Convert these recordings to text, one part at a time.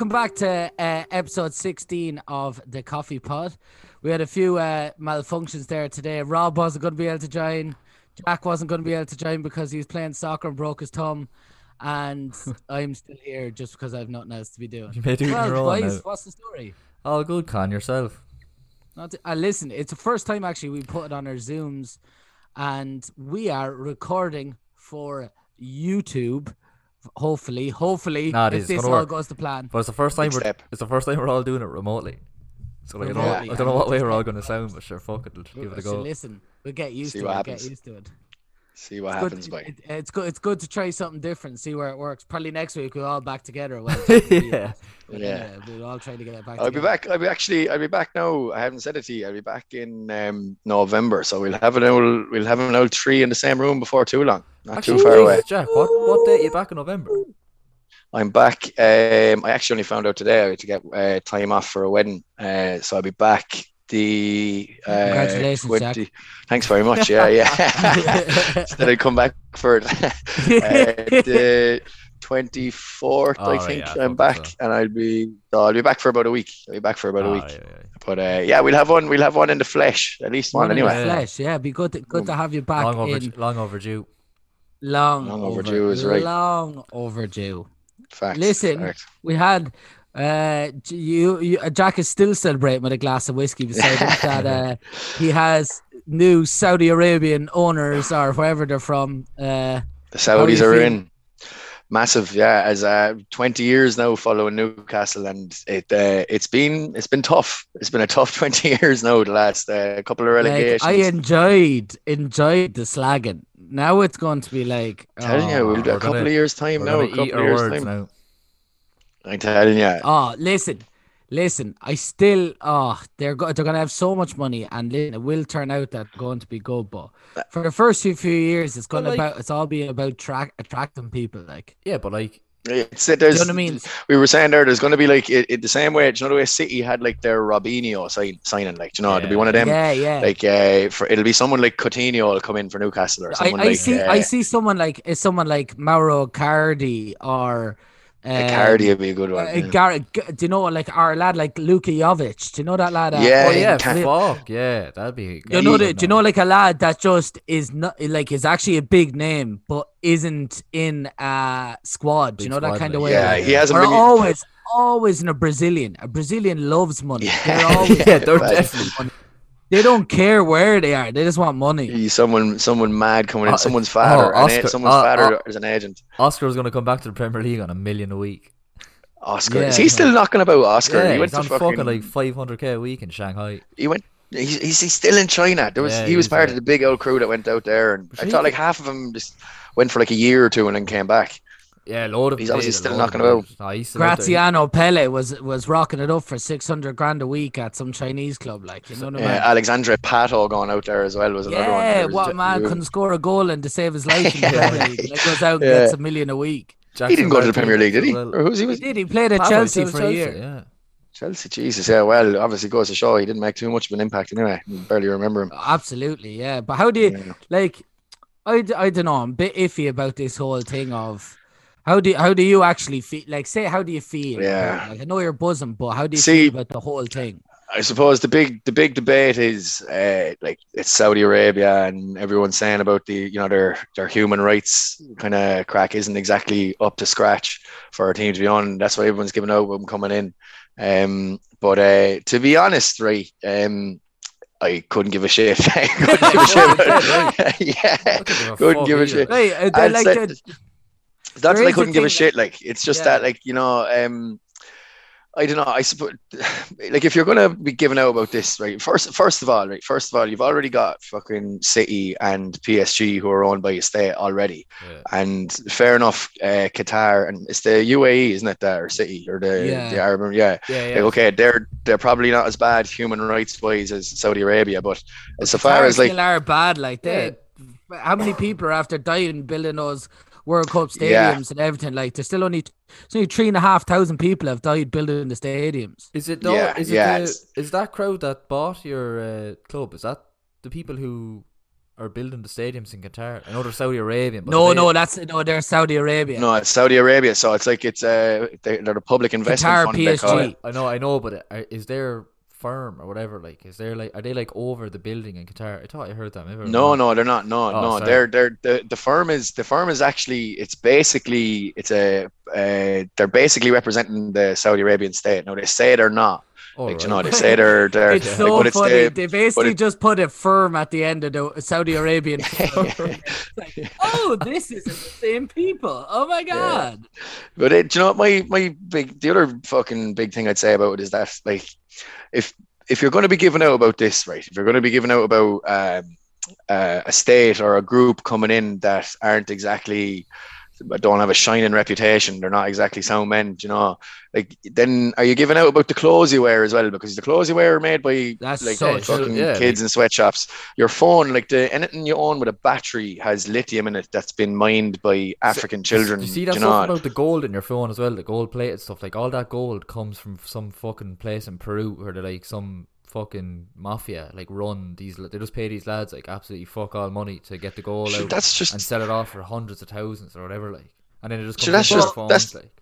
welcome back to uh, episode 16 of the Coffee Pod. We had a few uh, malfunctions there today. Rob wasn't going to be able to join. Jack wasn't going to be able to join because he was playing soccer and broke his thumb. And I'm still here just because I have nothing else to be doing. You may do well, your own boys, what's the story? All good, Con yourself. Not uh, listen, it's the first time actually we put it on our Zooms, and we are recording for YouTube. Hopefully, hopefully, Nah, it if is, this all work. goes to plan. But it's the first time Big we're step. it's the first time we're all doing it remotely. So like, I, don't, Remotely, I don't know what way we're all going to sound, but sure, fuck it, we'll give it a go. listen, we'll get used See to what it. happens. Get used to it. See what Good- happens, boy. it- it's good. It's good to try something different. See where it works. Probably next week we're all back together. Well, Yeah. But Yeah. anyway, we'll all try to get it back. I'll be back. I'll be actually. I'll be back now. I haven't said it to you. I'll be back in um, November, so we'll have an old. We'll have an old three in the same room before too long. Not Actually, too far Jesus, away. Jack, what what date are you back in November? I'm back. Um, I actually only found out today I had to get uh, time off for a wedding, uh, so I'll be back. The uh, Congratulations, Jack. Thanks very much. Yeah, yeah. Said I'd come back for it. uh, the 24th, Oh, I think yeah, I'm back, so. and I'll be. So I'll be back for about a week. I'll be back for about a Ah, week. yeah, yeah. But uh, yeah, we'll have one. We'll have one in the flesh, at least one, One in the anyway. flesh. Yeah, be good. To, good to have you back Long, over, in long overdue. Long, Long over- overdue is right. Long overdue. Facts, Listen, we had uh you, you Jack is still celebrating with a glass of whiskey beside him that uh he has new Saudi Arabian owners or wherever they're from. Uh the Saudis are feel? in. Massive, yeah. As uh, 20 years now following Newcastle, and it uh, it's been it's been tough. It's been a tough 20 years now. The last uh, couple of relegations. like I enjoyed enjoyed the slagging. Now it's going to be like telling you, oh, we'll do a couple gonna- of years time We're now. A couple eat of years words time. now. I'm telling you. Oh, listen, listen. I still. Oh, they're go- they're gonna have so much money, and listen, it will turn out that going to be good. But for the first few few years, it's gonna like- about. It's all being about track attracting people. Like, Yeah, but like, It's, do there's, you know what I mean? we were saying there, there's going to be like it, it the same way. Do you know the way City had like their Robinho sign, signing, like you know, to be one of them. yeah, yeah. Like uh, for it'll be someone like Coutinho will come in for Newcastle or I, someone I like see. uh, I see someone like is someone like Mauro Icardi or. Um, Icardi would be a good one. uh. Gar- do you know like our lad like Luka Jovic? Do you know that lad? uh, Yeah, oh yeah, can- fuck yeah, that'd be. Do you know that? Do you know like a lad that just is not like is actually a big name but isn't in a squad? Do you know that kind of way? yeah, he hasn't or been. always, always in a Brazilian. A Brazilian loves money. Yeah, They're always yeah, they're definitely. They don't care where they are. They just want money. Someone, someone mad coming in. Uh, Someone's father, oh, an Oscar- someone's uh, father uh, is an agent. Oscar's gonna come back to the Premier League on a million a week. Oscar, Yeah, is he still knocking about Oscar? yeah, he went he's to on fucking, fucking like 500k a week in Shanghai. he went. He's, he's, he's still in China. There was Yeah, he was part of the big old crew that went out there, and But I he thought like half of them just went for like a year or two and then came back. Yeah, a load of. He's obviously still knocking of about. them. Nah, he's still out there. Graziano Pellè was was rocking it up for six hundred grand a week at some Chinese club. Like you know what I mean? Yeah, Alexandre Pato going out there as well was another one. Yeah, There was what man you- couldn't score a goal and to save his life in the Yeah. Premier League? Like goes out and gets a million a week. He didn't go to the Premier League, did he? Well, Or who's he He with? did. He played at Pavo, Chelsea still for a year. Yeah. Chelsea, Jesus, yeah. Well, obviously goes to show he didn't make too much of an impact anyway. You hmm. barely remember him. Absolutely, yeah. But how do you Yeah. like? I don't know. I'm a bit iffy about this whole thing of how do how do you actually feel? Like, say, how do you feel? Yeah. Like, I know you're buzzing, but how do you See- feel about the whole thing? I suppose the big the big debate is uh, like it's Saudi Arabia and everyone's saying about the you know their their human rights kind of crack isn't exactly up to scratch for a team to be on. That's why everyone's giving out when coming in. Um, but uh, to be honest, right, um, I couldn't give a shit. Couldn't give a shit. yeah, I couldn't give a couldn't fuck give a either. shit. Uh, I'd like say- uh, It's not There that I is a couldn't give a shit. Like it's just Yeah. that, like you know, um, I don't know. I suppose, like, if you're gonna be giving out about this, right? First, first of all, right? First of all, you've already got fucking City and PSG who are owned by a state already, Yeah. and fair enough. Uh, Qatar and it's the UAE, isn't it? That or City or the Yeah. the Arab, yeah. Yeah, yeah. Like, okay, they're they're probably not as bad human rights wise as Saudi Arabia, but as far as like still are bad. Like that. how many people are after dying building those World Cup stadiums Yeah. and everything? Like there's still only it's only three and a half thousand people have died building the stadiums. Is it though? Yeah, is it yeah, the, is that crowd that bought your uh, club? Is that the people who are building the stadiums in Qatar. I know they're Saudi Arabian. No, they, no, that's no. They're Saudi Arabia. No, it's Saudi Arabia, so it's like it's uh they, they're the public investment Qatar, fund. PSG. I know, I know, but uh, is there firm or whatever? Like, is there like are they like over the building in Qatar? I thought I heard that. Maybe No, no, they're not. No, Oh, no, sorry. they're they're the, the firm is the firm is actually it's basically it's a uh, they're basically representing the Saudi Arabian state. No, they say they're not. Oh, like right. you know, they say they're they're It's like, so but it's funny. the- they basically it- just put a firm at the end of the Saudi Arabian. It's like, oh, this isn't the same people. Oh my god. But it, you know my my big the other fucking big thing I'd say about it is that like if if you're going to be giving out about this right, if you're going to be giving out about um, uh, a state or a group coming in that aren't exactly don't have a shining reputation, they're not exactly sound men, you know, like then are you giving out about the clothes you wear as well? Because the clothes you wear are made by That's like so fucking Yeah, kids in sweatshops. Your phone, like the anything you own with a battery has lithium in it that's been mined by African children. You see that you know? about the gold in your phone as well, the gold plated stuff. Like all that gold comes from some fucking place in Peru where they're like some fucking mafia like run these. They just pay these lads like absolutely fuck all money to get the goal Sure, out that's just and sell it off for hundreds of thousands or whatever. Like, and then it just comes Sure, that's just- phones, that's- like.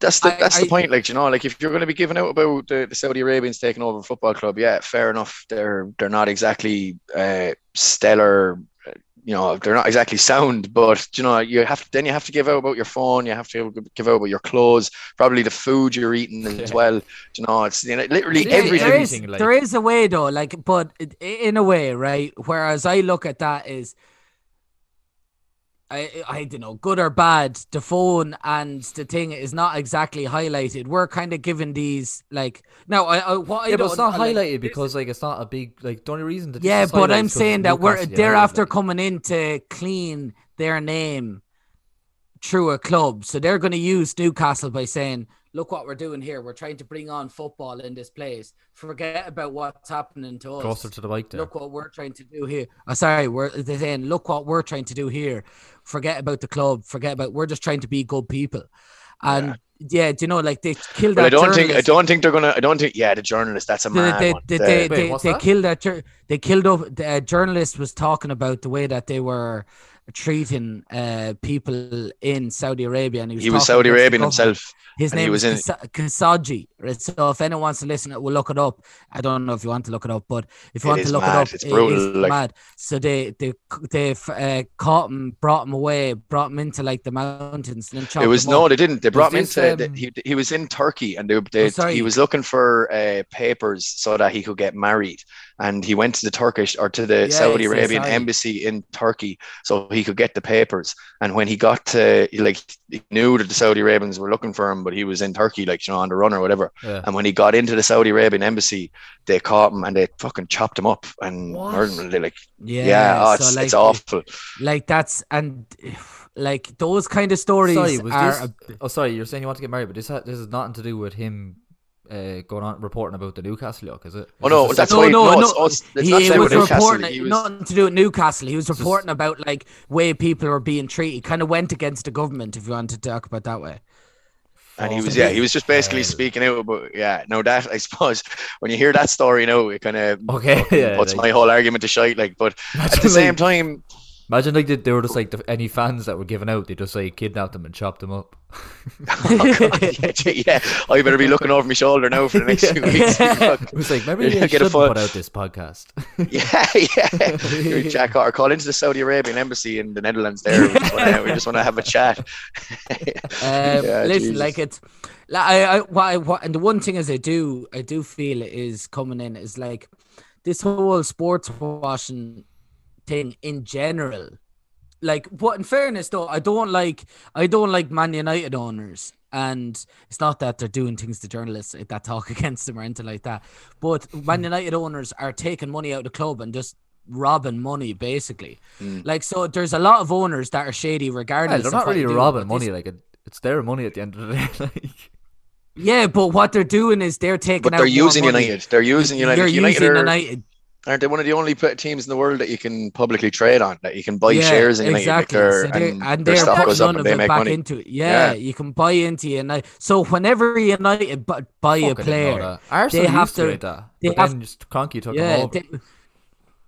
that's the I- that's I- the point. Like you know, like if you're going to be giving out about the, the Saudi Arabians taking over a football club, yeah, fair enough. They're they're not exactly uh, stellar. You know, they're not exactly sound, but you know, you have to then you have to give out about your phone. You have to give out about your clothes, probably the food you're eating as Yeah. well. You know, it's you know, literally everything. there is, there is a way though, like, but in a way, right? Whereas I look at that is, I I don't know, good or bad. The phone and the thing is not exactly highlighted. We're kind of given these like now. I, I what I Yeah, but don't it's not like, highlighted this- because like it's not a big like the only reason that Yeah, but I'm saying that we're Newcastle they're after coming in to clean their name through a club. So they're going to use Newcastle by saying, "Look what we're doing here. We're trying to bring on football in this place. Forget about what's happening to us. closer to the bike there. Look what we're trying to do here. Oh, sorry, we're they're saying, look what we're trying to do here. Forget about the club. Forget about. We're just trying to be good people." And yeah, do you know, like they killed But that I don't think I don't think they're gonna. I don't think. Yeah, the journalist. That's a They, mad they, one. they, they, Wait, they, they killed that. They killed up. The uh, journalist was talking about the way that they were treating uh, people in Saudi Arabia, and he was, he was Saudi Arabian himself. His name was in. Right? So if anyone wants to listen, we'll look it up. I don't know if you want to look it up, but if you It want to look mad. it up, It's brutal, is like- mad. So they they they uh, caught him, brought him away, brought him into like the mountains, and It was no, up. they didn't. They brought him this, into. um, he, he was in Turkey, and they, they, Oh, he was looking for uh, papers so that he could get married. And he went to the Turkish or to the Yes, Saudi Arabian I- embassy in Turkey so he could get the papers. And when he got to, like, he knew that the Saudi Arabians were looking for him, but he was in Turkey, like, you know, on the run or whatever. Yeah. And when he got into the Saudi Arabian embassy, they caught him and they fucking chopped him up and What? murdered him. They like, Yeah, yeah, oh, so, it's, like, it's awful. Like that's and like those kind of stories Sorry, are. this? a- oh, sorry, you're saying you want to get married, but this ha- this is nothing to do with him uh, going on reporting about the Newcastle yoke, is it? Oh, no, that's just- why- no, no, no, it's- no. it's- it's he not was reporting he was- nothing to do with Newcastle. He was Just- reporting about like way people were being treated. Kind of went against the government, if you want to talk about that way. And he was, yeah, he was just basically hell. speaking out But yeah, no, that I suppose when you hear that story, you know, it kind of Okay, yeah. puts like- my whole argument to shite. Like, but at the same like- time, Imagine like they, they were just like the, any fans that were given out, they just like kidnapped them and chopped them up. oh God, yeah, yeah, I better be looking over my shoulder now for the next few weeks. It was like maybe Yeah, we get a shouldn't full- put out this podcast. yeah, yeah. Jack or call into the Saudi Arabian embassy in the Netherlands. There, we just wanna- we just want to have a chat. Um, Yeah, listen, Jesus. like it's, like, I, I, what, I, what, and the one thing is, I do, I do feel it is coming in is like this whole sports washing thing in general. Like, what? In fairness, though, I don't like, I don't like Man United owners, and it's not that they're doing things to journalists like, that talk against them or anything like that. But Man Hmm. United owners are taking money out of the club and just robbing money, basically. Mm. Like, so there's a lot of owners that are shady, Yeah, regardless. they're not what really you robbing but this- money. Like it, it's their money at the end of the day. Like, Yeah, but what they're doing is they're taking But out they're using money. United. They're using United. They're United, using are, United. Aren't they one of the only teams in the world that you can publicly trade on? That you can buy yeah, shares in exactly. like, So they're- they're- and, and their they're stock putting goes up and they make back money. into it. Yeah, Yeah. you can buy into United. So whenever United buy a fuck, I didn't player, that. Arsenal have to to- do that, they but have- then just Kroenke took them yeah, over. they,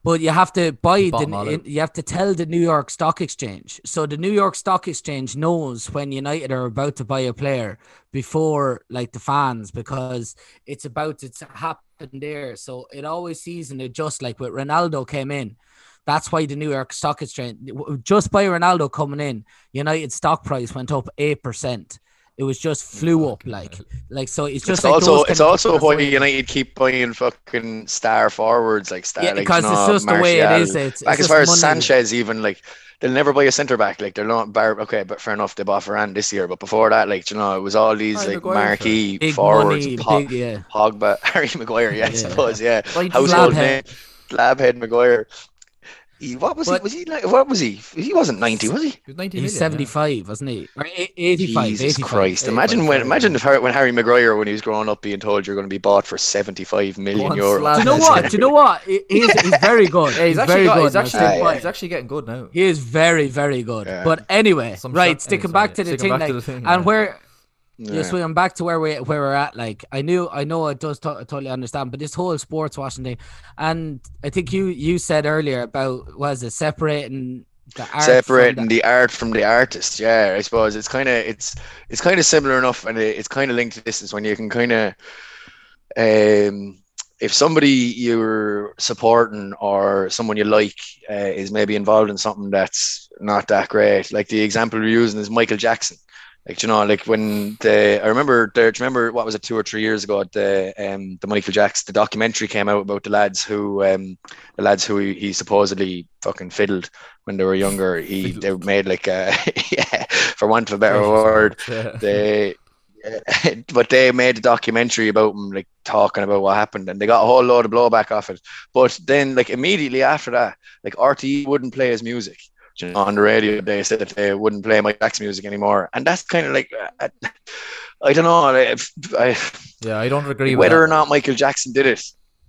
but you have to buy the you have to tell the New York Stock Exchange. So the New York Stock Exchange knows when United are about to buy a player before like the fans because it's about to happen there. So it always sees and adjusts. Like with Ronaldo came in, that's why the New York Stock Exchange just by Ronaldo coming in, United stock price went up eight percent. It was just flew up like like so. It's just It's like also it's also things. why United keep buying fucking star forwards like star yeah, because you it's know, just the way it Martial. It's, Back it's as far as money. Sanchez, even like they'll never buy a centre back. Like they're not bar okay, but fair enough, they bought Varane this year. But before that, like you know, it was all these like Maguire, marquee big forwards, money, Pog- big yeah. Pogba, Harry Maguire, yeah, I Yeah. suppose, yeah. Like, Household name, Slabhead Maguire. He, what was But- he? Was he? like- What was he? He wasn't ninety, was he? He was 90 He's million, yeah. 75, wasn't he? Or eight- 85, Jesus 85. Christ! 85, Imagine when, imagine if Harry, when Harry Maguire, when he was growing up, being told you're going to be bought for seventy-five million euros. Do you know what? Do you know what? He- He's, he's very good. Yeah, he's, he's actually very got, good. he's actually stick Yeah, he's actually getting good now. He is very, very good. Yeah. But anyway, Some right, sticking back to the sticking thing, back like, to the thing, and where Yeah. just swinging back to where we where we're at, like I knew, I know it does to- totally understand, but this whole sports washing thing, and I think you you said earlier about was it separating the art from separating the, the art from the artist yeah i suppose it's kind of it's it's kind of similar enough and it, it's kind of linked to this is when you can kind of um if somebody you're supporting or someone you like uh, is maybe involved in something that's not that great like the example we're using is michael jackson like you know like when the i remember there do you remember what was it two or three years ago the um the michael jackson the documentary came out about the lads who um the lads who he, he supposedly fucking fiddled when they were younger. He they made like a yeah, for want of a better word, Yeah. they but they made a documentary about him, like talking about what happened, and they got a whole load of blowback off it. But then, like immediately after that, like RTE wouldn't play his music. You know, on the radio, they said that they wouldn't play Mike Jack's music anymore, and that's kind of like uh, I don't know. if- I, yeah, I don't agree whether that. or not Michael Jackson did it.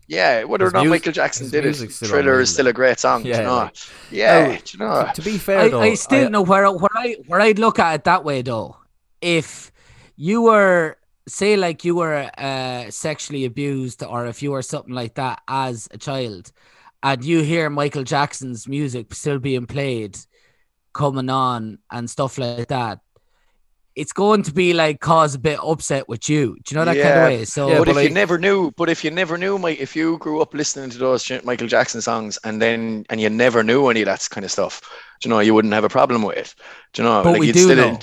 Yeah, whether His or not mus- Michael Jackson did it, music's Thriller unreal, is still a great song. Yeah, you know? like- yeah, Oh, you know. To be fair, I, though, I still know where where I where I'd look at it that way though. If you were say like you were uh, sexually abused or if you were something like that as a child, and you hear Michael Jackson's music still being played, coming on and stuff like that. It's going to be like cause a bit upset with you. Do you know that kind Yeah. of way? So Yeah, but, but if like- you never knew, but if you never knew, Mike, if you grew up listening to those Michael Jackson songs and then and you never knew any of that kind of stuff, do you know, you wouldn't have a problem with it. Do you know? But like we you'd do still know.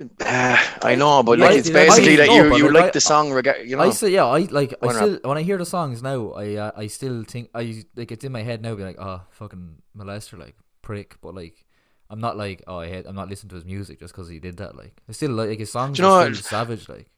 I know, but Yeah, like it's basically that know, you you like, like I- the song, rega- you know. I say yeah, I like I still when I hear the songs now, I uh, I still think I like it's in my head now, be like, oh fucking molester, like prick, but like I'm not like oh I hate, I'm not listening to his music just because he did that. Like I still like, his songs Do you know are savage. Like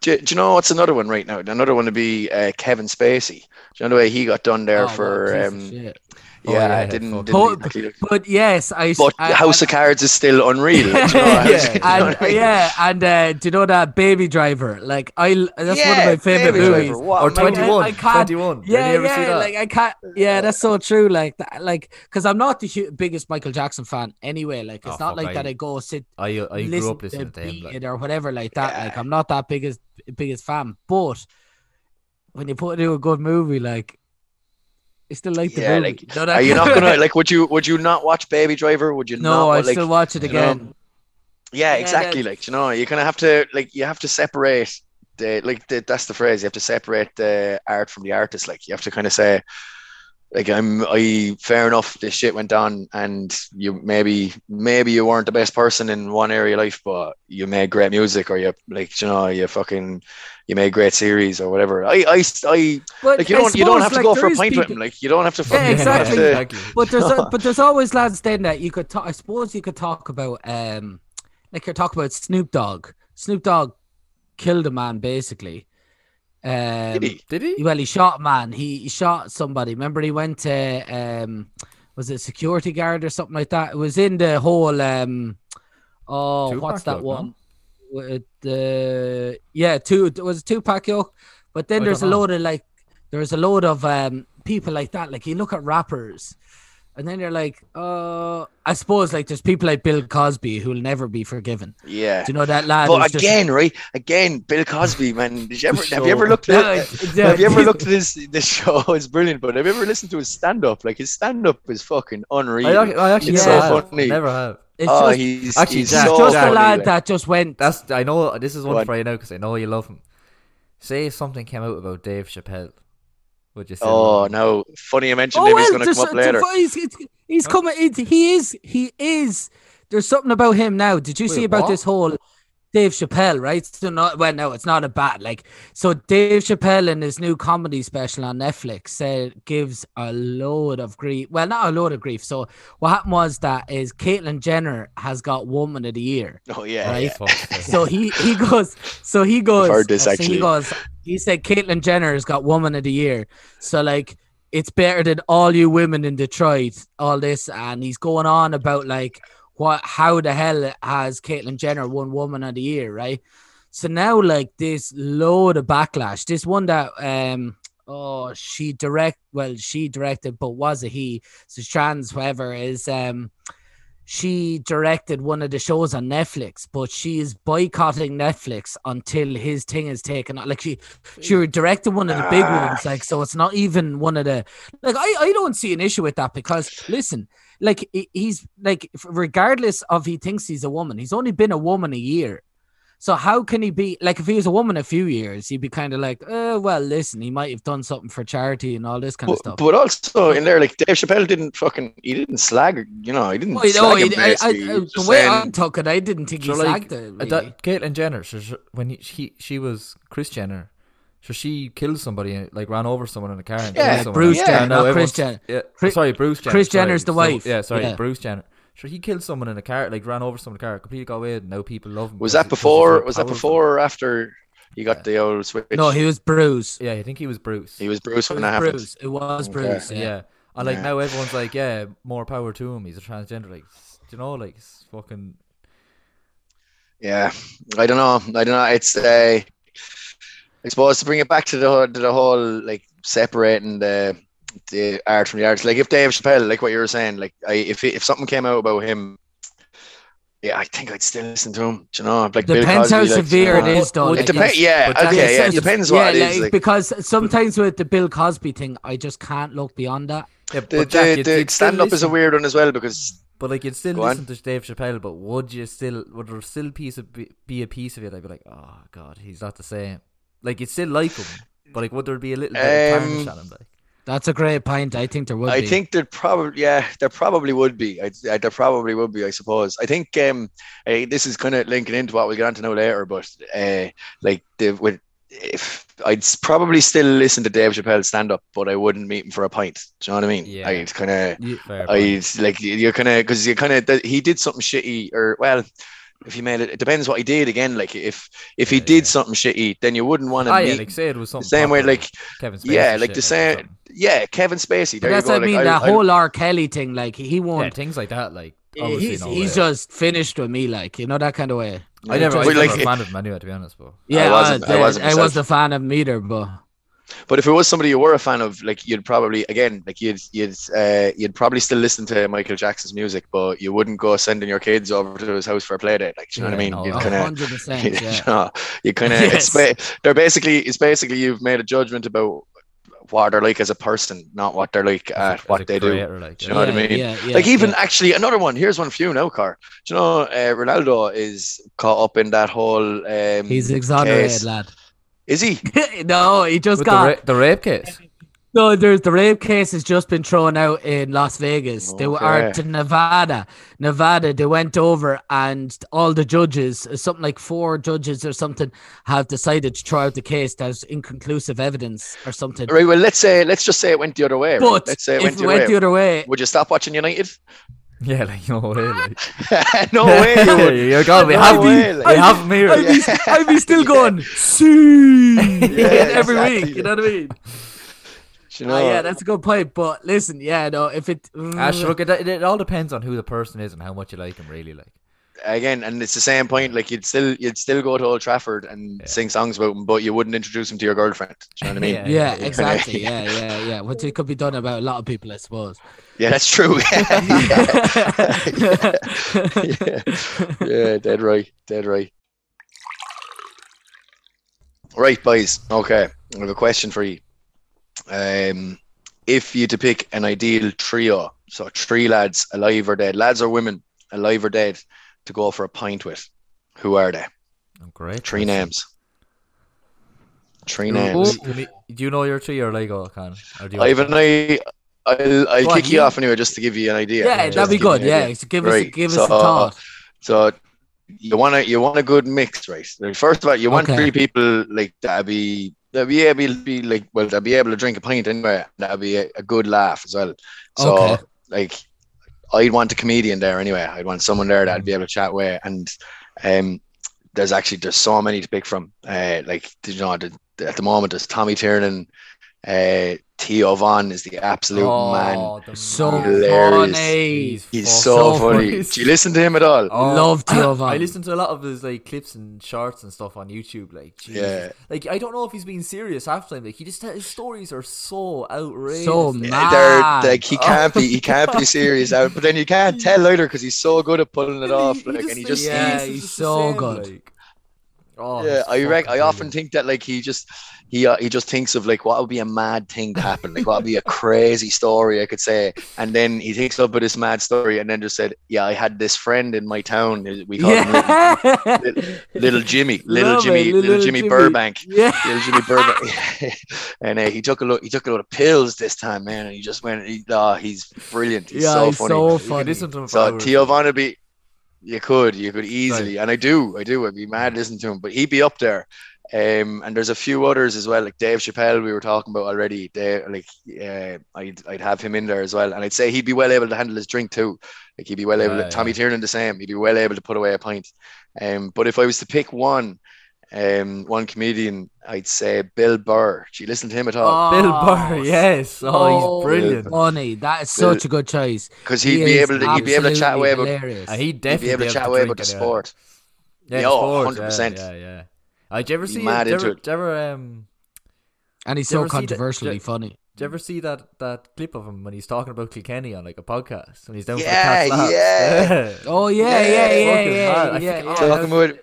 do, do you know what's another one right now? Another one would be uh, Kevin Spacey. Do you know the way he got done there Oh, for? um, piece of shit. Oh, yeah, yeah, didn't, fuck. didn't But- exactly But yes, I. But I, House I- of Cards is still unreal. do you know? Yeah. House of- you know and I mean? yeah, and uh, do you know that Baby Driver? Like I, that's one of Yeah, my favorite Baby movies. Driver, what or a movie. I- 21, I can't- 21. Yeah, you ever yeah, see that? like I can't. Yeah, that's so true. Like that, like because I'm not the hu- biggest Michael Jackson fan anyway. Like it's Oh, not like I- that. I go sit I I grew listen up listening to him. Like, It or whatever like that. Yeah. Like I'm not that biggest biggest fan, but when you put into a good movie, like I still like the Yeah, movie. like, know that Are you not gonna like? Would you would you not watch Baby Driver? Would you No, not? I like, still watch it you know, again. Yeah, Yeah, exactly. that's- Like you know, you kind of have to like you have to separate the like the, that's the phrase. You have to separate the art from the artist. Like you have to kind of say, like I'm I fair enough. This shit went on, and you maybe maybe you weren't the best person in one area of life, but you made great music, or you like you know you fucking you made great series or whatever. I I I But like you I don't you don't suppose, have to go for a is pint with him. Like you don't have to. fucking- you don't have exactly. to- exactly. But there's a, but there's always lads then that you could talk. I suppose you could talk about um like you're talking about Snoop Dogg. Snoop Dogg killed a man basically. Um, Did he? Did he? well, he shot a man. He, he shot somebody. Remember, he went to um was it security guard or something like that? It was in the whole um oh Tupac what's that one? With the yeah two it was Tupac yoke, but then I there's a don't know. load of like there's a load of um people like that. Like you look at rappers And then you're like, uh, I suppose like there's people like Bill Cosby who'll never be forgiven. Yeah. Do you know that lad? But who's just- again, right? Again, Bill Cosby, man. Did you ever have you ever looked at it's- it's, uh, have you ever looked at this this show? It's brilliant, but have you ever listened to his stand up? Like his stand up is fucking unreal. I, I actually It's never so have. funny. Never have. It's oh, just, he's Actually, he's Jack- so just Jack- a lad like. that just went. That's I know. This is one on. for you now because I know you love him. Say if something came out about Dave Chappelle, would you say? Oh no! Funny you mentioned Oh him. well, He's going to come up later. He's, he's, he's coming. He is. He is. There's something about him now. Did you see about what? this whole Dave Chappelle? Right? So not well. No, it's not a bad. Like so, Dave Chappelle in his new comedy special on Netflix said gives a load of grief. Well, not a load of grief. So what happened was that is Caitlyn Jenner has got Woman of the Year. Oh yeah, Right. yeah. So he he goes. So he goes. heard this, so actually. he goes. He said Caitlyn Jenner has got Woman of the Year. So like it's better than all you women in Detroit. All this, and he's going on about like what how the hell has Caitlyn Jenner won Woman of the Year, right? So now like this load of backlash. This one that um oh she direct well she directed but was a he so trans whoever is um she directed one of the shows on Netflix, but she is boycotting Netflix until his thing is taken. out. Like she, she directed one of the big Ah. ones. Like so, it's not even one of the. Like I, I don't see an issue with that because listen, like he's like regardless of he thinks he's a woman, he's only been a woman a year. So how can he be like if he was a woman a few years, he'd be kind of like, oh, well, listen, he might have done something for charity and all this kind of stuff. but also in there, like Dave Chappelle didn't fucking he didn't slag. You know, he didn't Well, slag no, him. I, I, basically. I, the just way I saying- took it, I didn't think he So, like, slagged it. Uh, Really. that Caitlyn Jenner, so she, when he, she she was Chris Jenner, so she killed somebody, and, like ran over someone in a car. And Yeah. Bruce Jenner, And now not Chris Jenner. Yeah, Chris- sorry, Bruce Jenner. Kris sorry. Jenner's the So- wife. yeah, sorry, Yeah. Bruce Jenner. So he killed someone in a car, like ran over someone in a car, completely got away. And now people love him. was that he- because he's before? so Was that before or after you got Yeah. the old switch? No, he was Bruce. Yeah, I think he was Bruce. he was Bruce It when that happened. Bruce. It was Okay. Bruce. yeah. Yeah. And like Yeah. now everyone's like, yeah, more power to him. He's a transgender. Like, do you know, like, it's fucking. Yeah, I don't know. I don't know. It's uh, I suppose to bring it back to the to the whole like separating the the art from the arts. Like if Dave Chappelle, like what you were saying, like I, if if something came out about him, yeah, I think I'd still listen to him. Do you know, like Bill Depends Cosby, how like, severe you know. it is, though. It like, depends. yes. Yeah, okay, Yeah, yeah, it depends what yeah, it is. like, Like, because sometimes with the Bill Cosby thing, I just can't look beyond that. Yeah, the but Jack, the, you'd- the stand up is a weird one as well because But like you'd still Go on. listen to Dave Chappelle, but would you still would there still piece of be, be a piece of it? I'd be like, oh god, he's not the same. Like you'd still like him, but like would there be a little bit of Um, tarnish on him? Like That's a great point. I think there would I be. think there probably, yeah, there probably would be. I, I, there probably would be, I suppose. I think um, eh, this is kind of linking into what we'll get on to know later, but uh, like the with if I'd probably still listen to Dave Chappelle stand up, but I wouldn't meet him for a pint. Do you know what I mean? Yeah. I'd kind of, You- fair point. I'd like you're kind of because you kind of he did something shitty or well. If he made it, it depends what he did. Again, like if if he Yeah, did yeah. something shitty, then you wouldn't want to Ah, meet. yeah, like say it was something same way, like, Kevin Spacey yeah, like the same. Yeah, Kevin Spacey. There that's you go. what I mean. like, that I- whole R. Kelly thing, like he yeah, won't. things like that. Like he's no he's just finished with me, like you know that kind of way. I never, I was never like, a fan of him anyway, to be honest. But Yeah, wasn't- uh, I wasn't I wasn't a fan of him either, but But if it was somebody you were a fan of, like you'd probably again, like you'd you'd uh, you'd probably still listen to Michael Jackson's music, but you wouldn't go sending your kids over to his house for a play date. Like, do you know what I mean? no, You'd no. kind of, percent. you Yeah. know, you kind of. Yes. It's they're basically it's basically you've made a judgment about what they're like as a person, not what they're like at as what they do. like, Do you know what I mean? Yeah, yeah, like even yeah. actually another one. Here's one for you now, Car. Do you know uh, Ronaldo is caught up in that whole? Um, he's exonerated, case. lad. Is he? no, he just With the, got ra- the rape case. No, there's the rape case has just been thrown out in Las Vegas. They were Okay. or to Nevada. Nevada, they went over and all the judges, something like four judges or something, have decided to throw out the case as inconclusive evidence or something. Right. Well, let's say let's just say it went the other way. right? Let's say it if went it the went other the other way, Would you stop watching United? Yeah, like no way. Like. no way. You would. you got me. No have way, me. like- I have me. I'd be, Yeah. I'd be still going, see, every exactly. week. You know what I mean? You know, Oh, yeah, that's a good point. But listen, yeah, no, if it. Ah, sure, look, it, it, it all depends on who the person is and how much you like him, really. Like, again, and it's the same point. Like you'd still you'd still go to Old Trafford and Yeah. sing songs about him, but you wouldn't introduce him to your girlfriend. Do you know what I mean? Yeah. Yeah, yeah. exactly. Yeah, yeah, yeah. Which it could be done about a lot of people, I suppose. Yeah, that's true. yeah. yeah, dead right, dead right. Right, boys. Okay, I have a question for you. Um, if you had to pick an ideal trio, so three lads, alive or dead, lads or women, alive or dead, to go for a pint with, who are they? Oh, great. Three question. names. Three names. you need- Do you know your three or Lego, Can? Or do you Ivan, I, I'll, I'll Go on, kick you off anyway, just to give you an idea. Yeah, that'd be to give you good. Yeah, so give us Right, give us so, a thought. So you want to you want a good mix, right? First of all, you want Okay. three people like that be that be able to be like well, they'll be able to drink a pint anyway. That'd be a, a good laugh as well. So Okay. like, I'd want a comedian there anyway. I'd want someone there that'd be able to chat with, and um, there's actually there's so many to pick from. Uh, like you know, the, at the moment there's Tommy Tiernan, uh, Theo Von is the absolute oh, man. Oh, the So. Hilarious. funny. He's fucking so, so funny. funny. Do you listen to him at all? Oh, Love Theo I listen to a lot of his like clips and shorts and stuff on YouTube. Like, Jesus. Yeah. like I don't know if he's being serious half the time. Like, he just his stories are so outrageous. So like, mad. They're, like he can't be he can't be serious out, but then you can't tell either because he's so good at pulling it off. Like, and he just Yeah, he's he's just so good. like. Oh, yeah. I rec- I often think that like he just he uh, he just thinks of like what would be a mad thing to happen, like what would be a crazy story I could say, and then he thinks up with this mad story, and then just said, yeah, I had this friend in my town. We call him Little, Little- Little Jimmy, Little Love Jimmy, it, Little, Little Jimmy, Jimmy. Burbank. Yeah. Little Jimmy Burbank, and uh, he took a look. He took a lot of pills this time, man, and he just went. He, oh, he's brilliant. He's Yeah, so he's funny. so You can funny. listen to him for So hours. Theo Von be, you could, you could easily, and I do, I do. I'd be mad listening to him, but he'd be up there. Um, and there's a few others as well, like Dave Chappelle. We were talking about already. Dave, like, uh, I'd, I'd have him in there as well, and I'd say he'd be well able to handle his drink too. Like he'd be well able. Yeah, to, Tommy yeah. Tiernan the same. He'd be well able to put away a pint. Um, but if I was to pick one, um, one comedian, I'd say Bill Burr. Do you listen to him at all? Bill Oh, Burr, yes. Oh, he's brilliant. Funny. That is Bill- such a good choice. Because He he'd be able to, he'd be able to chat away about, hilarious. Uh, he'd he'd definitely be able to chat away about the sport. Yeah, Yeah, the oh, sport, 100%. Yeah, yeah. Uh, did you ever Be see? mad did you into ever, it. did you ever um? and he's so ever see the- controversially the- funny. Did you ever see that that clip of him when he's talking about Kilkenny on like a podcast when he's down Yeah, for the Cats yeah. Oh yeah, Yeah, yeah, yeah, fucking yeah, mad. I yeah. think- yeah. oh, Talking about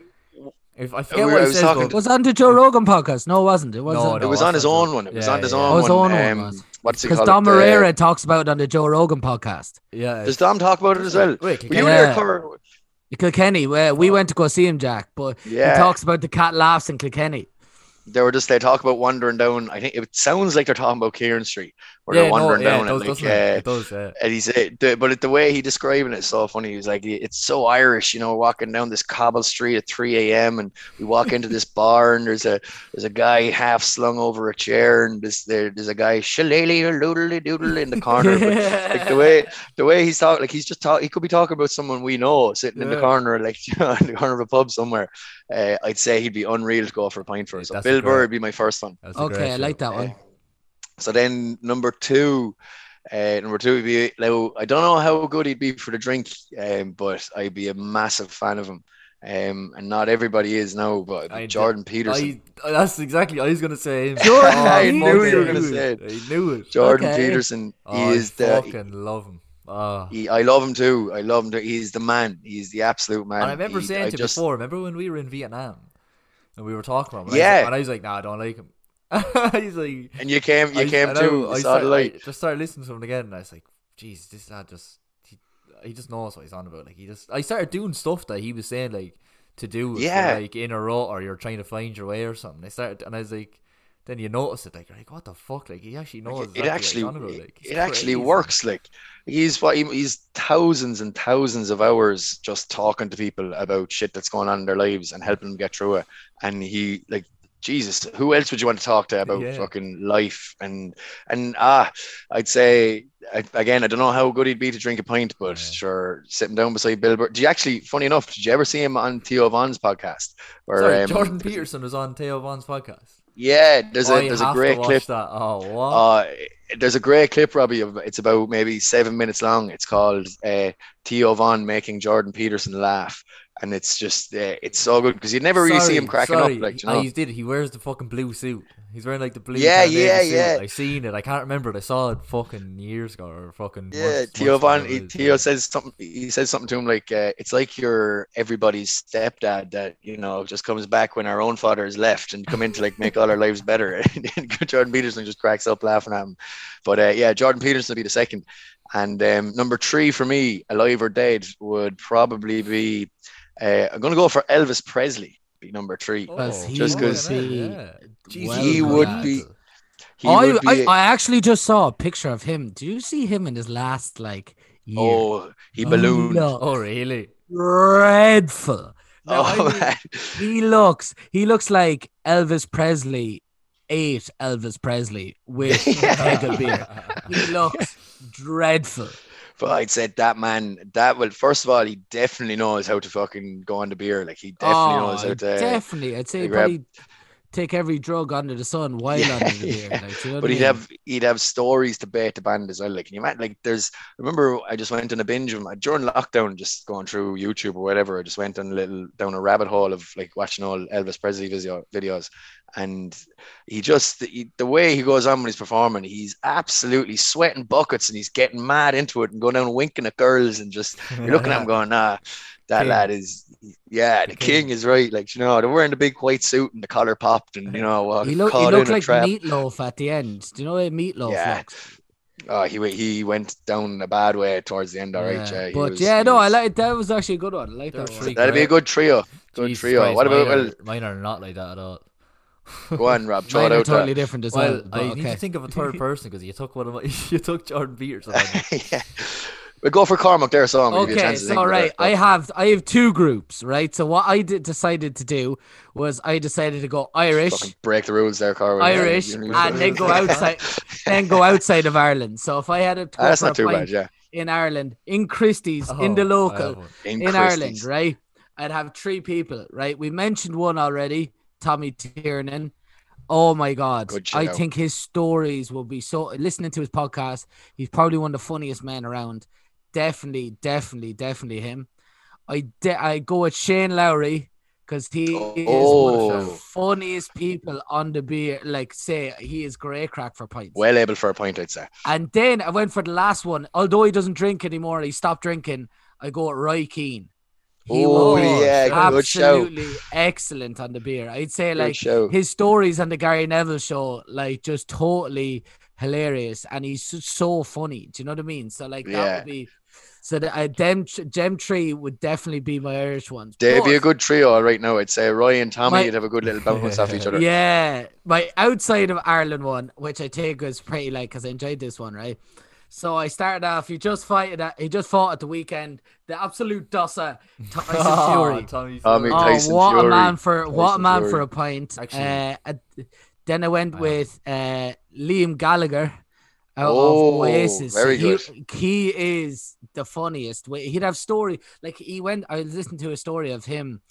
If I forget were- what I he was says, talking but Was on the Joe Rogan podcast? No, it wasn't. It wasn't. No, it was on his own one. It was yeah, on his yeah. own Oh, his one. own one um, was. what's it Because called? Dom Irrera talks about it on the Joe Rogan podcast. yeah. Does Dom talk about it as well? Wait, Were you Kilkenny- there, Yeah. Cor- Kilkenny, we, we went to go see him, Jack, but Yeah. he talks about the cat laughs in Kilkenny. They were just they talk about wandering down. I think it sounds like they're talking about Kieran Street, where yeah, they're no, wandering yeah, down. it and does, like, it? uh, It does, yeah. and he's uh, the, but it- the way he describing it is so funny. He's like, it's so Irish, you know, walking down this cobble street at 3 a.m. and we walk into this bar and there's a there's a guy half slung over a chair and there's there, there's a guy shillelagh doodly doodle in the corner. But, like the way the way he's talking, like he's just talk. He could be talking about someone we know sitting in the corner, like in the corner of a pub somewhere. Uh, I'd say he'd be unreal to go for a pint for. That's a Bill Burr would be my first one. Okay, I like that one. So then number two, uh, number two would be now I don't know how good he'd be for the drink, um, but I'd be a massive fan of him. Um, and not everybody is now, but I did- Jordan Peterson. I, that's exactly. I was gonna say. Jordan Oh, I knew you were gonna say it. I knew it. Jordan Okay. Peterson, Oh, he I is the. fucking love him. Oh. He, I love him too. I love him too. He's the man. He's the absolute man. And I remember He- saying I to just- before. Remember when we were in Vietnam and we were talking about him? And Yeah. I was, and I was like, "Nah, I don't like him." He's like, And you came, you I- came I know, too. I started, light. I just started listening to him again, and I was like, "Jeez, this lad just he, he just knows what he's on about." Like he just, I started doing stuff that he was saying like to do, Yeah. like in a row, or you're trying to find your way or something. I started, and I was like, then you notice it, like, you're like, what the fuck? Like he actually knows. Like, it exactly actually. Like, it it's actually works. Like he's what he, he's thousands and thousands of hours just talking to people about shit that's going on in their lives and helping them get through it. And he like Jesus, who else would you want to talk to about Yeah. fucking life and and ah, I'd say I, again, I don't know how good he'd be to drink a pint, but Yeah. sure, sitting down beside Bill Burr. Do you actually, funny enough, did you ever see him on Theo Von's podcast? Where Sorry, um, Jordan Peterson was on Theo Von's podcast. Yeah, there's Oh, a there's a great clip That. Oh, wow. uh, there's a great clip, Robbie. Of it's about maybe seven minutes long. It's called uh, Theo Von making Jordan Peterson laugh, and it's just uh, it's so good because you never really see him cracking sorry. up. Like you Oh, he did. He wears the fucking blue suit. He's wearing like the blue. Yeah, yeah, suit. yeah. I seen it. I can't remember it. I saw it fucking years ago or fucking. yeah. months- Theo ago, He, Theo says something. He says something to him like, uh, "It's like you're everybody's stepdad that you know just comes back when our own father is left and come in to like make all our lives better." and Jordan Peterson just cracks up laughing at him. But uh, yeah, Jordan Peterson will be the second, and um, number three for me, alive or dead, would probably be. Uh, I'm gonna go for Elvis Presley. Be number three. Because he Just because be. Jesus, He well would be- He I, would I, be. I actually just saw a picture of him. Do you see him in his last like year? oh, he ballooned. no. Oh really? dreadful. No, I Oh, mean, he looks he looks like Elvis Presley ate Elvis Presley with a keg beer. He looks dreadful. But I'd say that man, that will first of all, he definitely knows how to fucking go on the beer. Like he definitely oh, knows how to. definitely. I'd say probably take every drug under the sun while Yeah, under the beer. yeah. Like, you know But I he'd have he'd have stories to bait the band as well. Like, can you imagine? Like, there's I remember I just went on a binge of during lockdown, just going through YouTube or whatever. I just went on a little down a rabbit hole of like watching all Elvis Presley video videos, and he just he, the way he goes on when he's performing, he's absolutely sweating buckets and he's getting mad into it and going down winking at girls and just you're looking at him going, nah, that King. lad is, yeah, the, The king. king. is right. Like, you know, they're wearing the big white suit and the collar popped and, you know, uh, he, look, he looked like trap. meatloaf at the end. Do you know what meatloaf Yeah. looks? Oh, he went- he went down a bad way towards the end. All right, Yeah. yeah. but was- yeah, he no, I like that. Was actually a good one. I like that were three That'd be a good trio. Good Jesus trio. Christ, what about mine are, mine are not like that at all. Go on, Rob. Throw Mine it are out totally there. different as Well, well. but I need to think of a third person because you took one of my, you took Jordan Peterson. yeah. We'll go for Cormac there, so I'm gonna give you a Okay, chance to so about right, it. I have I have two groups, right? So what I did decided to do was I decided to go Irish, Fucking break the rules there, Carl. Irish, You- you- and then go outside, then go outside of Ireland. So if I had a Ah, that's not too bad, yeah. in Ireland, in Christie's, Oh, in the local. In, in Ireland, right? I'd have three people, right? We mentioned one already, Tommy Tiernan. Oh my God. I think his stories will be so. Listening to his podcast, he's probably one of the funniest men around. Definitely, definitely, definitely him. I de- I go with Shane Lowry because he is one of the oh. funniest people on the beer. Like, say, he is great crack for pints. Well able for a point, I'd say. And then I went for the last one. Although he doesn't drink anymore, he stopped drinking. I go with Roy Keane. He Oh, was yeah, absolutely excellent on the beer. I'd say like his stories on the Gary Neville show, like just totally hilarious, and he's so, so funny. Do you know what I mean? So like that Yeah. would be. So the, uh, them Gem Tree would definitely be my Irish ones. They'd be a good trio right now. I'd say Roy and Tommy My- would have a good little bounce off each other. Yeah, my outside of Ireland one, which I take was pretty like because I enjoyed this one, right? So I started off. He just fighted. At, he just fought at the weekend. The absolute dosser, Tyson Oh, Fury. Tommy Tommy Fury. Oh, Tyson what a man for what a man Fury. for a pint. Actually- uh, at- then I went Wow. with uh, Liam Gallagher out Oh, of Oasis. very he, good. He is the funniest. He'd have story like he went. I listened to a story of him,